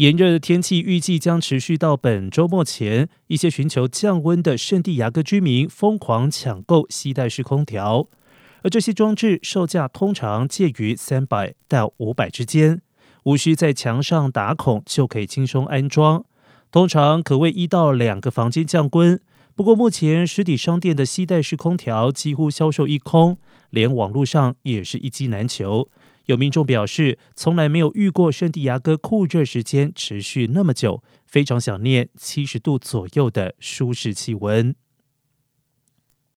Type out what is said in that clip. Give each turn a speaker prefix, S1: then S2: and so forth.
S1: 炎热的天气预计将持续到本周末前，一些寻求降温的圣地亚哥居民疯狂抢购吸带式空调，而这些装置售价通常介于三百到五百之间，无需在墙上打孔就可以轻松安装，通常可为一到两个房间降温。不过目前实体商店的吸带式空调几乎销售一空，连网络上也是一机难求。有民众表示，从来没有遇过圣地亚哥酷热时间持续那么久，非常想念七十度左右的舒适气温。